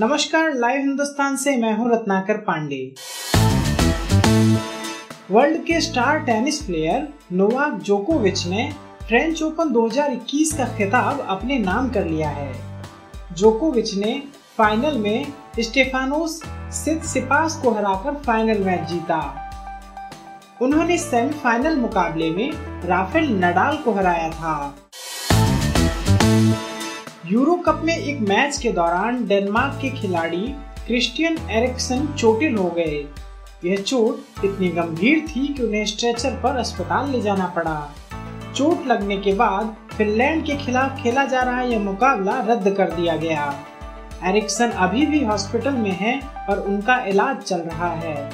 नमस्कार, लाइव हिंदुस्तान से मैं हूँ रत्नाकर पांडे। वर्ल्ड के स्टार टेनिस प्लेयर नोवाक जोकोविच ने फ्रेंच ओपन 2021 का खिताब अपने नाम कर लिया है। जोकोविच ने फाइनल में स्टेफानोस सिपास को हराकर फाइनल मैच जीता। उन्होंने सेमीफाइनल मुकाबले में राफेल नडाल को हराया था। यूरो कप में एक मैच के दौरान डेनमार्क के खिलाड़ी क्रिस्टियन एरिक्सन चोटिल हो गए। यह चोट इतनी गंभीर थी कि उन्हें स्ट्रेचर पर अस्पताल ले जाना पड़ा। चोट लगने के बाद फिनलैंड के खिलाफ खेला जा रहा यह मुकाबला रद्द कर दिया गया। एरिक्सन अभी भी हॉस्पिटल में हैं और उनका इलाज चल रहा है।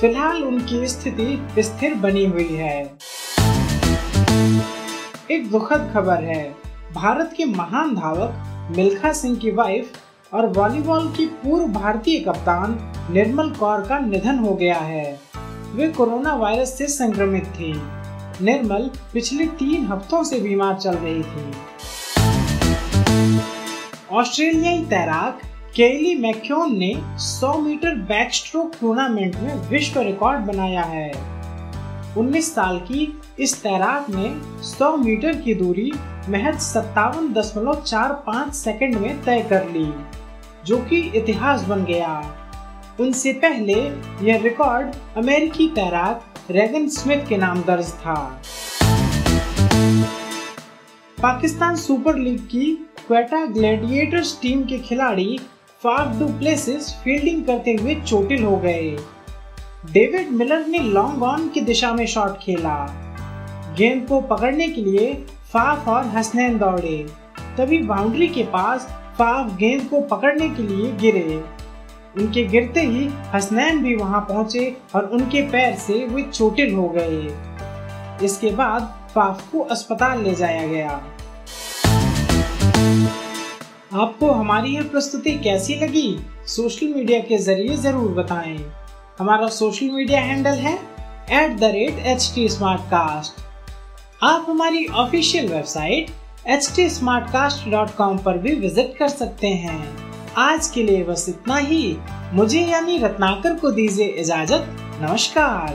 फ़िलहाल उनकी स्थिति स्थिर बनी हुई है। एक दुखद खबर है। भारत के महान धावक मिल्खा सिंह की वाइफ और वॉलीबॉल की पूर्व भारतीय कप्तान निर्मल कौर का निधन हो गया है। वे कोरोना वायरस से संक्रमित थी। निर्मल पिछले तीन हफ्तों से बीमार चल रही थी। ऑस्ट्रेलियाई तैराक केली मैक्योन ने 100 मीटर बैकस्ट्रोक टूर्नामेंट में विश्व रिकॉर्ड बनाया है। 19 साल की इस तैराक ने 100 मीटर की दूरी महज सत्तावन दशमलव चार पाँच सेकेंड में तय कर ली, जो कि इतिहास बन गया। उनसे पहले यह रिकॉर्ड अमेरिकी तैराक रेगन स्मिथ के नाम दर्ज था। पाकिस्तान सुपर लीग की क्वेटा ग्लैडिएटर्स टीम के खिलाड़ी फाफ डू प्लेसिस फील्डिंग करते हुए चोटिल हो गए। डेविड मिलर ने लॉन्ग ऑन की दिशा में शॉट खेला। गेंद को पकड़ने के लिए फाफ और हसनैन दौड़े। तभी बाउंड्री के पास फाफ गेंद को पकड़ने के लिए गिरे। उनके गिरते ही हसनैन भी वहाँ पहुँचे और उनके पैर से वे चोटिल हो गए। इसके बाद फाफ को अस्पताल ले जाया गया। आपको हमारी यह प्रस्तुति कैसी लगी? सोशल मीडिया के ज़रिए ज़रूर बताएँ। हमारा सोशल मीडिया हैंडल है at the rate H T Smartcast आप हमारी official website H T Smartcast dot com पर भी विज़िट कर सकते हैं। आज के लिए बस इतना ही। मुझे यानी रत्नाकर को दीजिए इजाज़त। नमस्कार।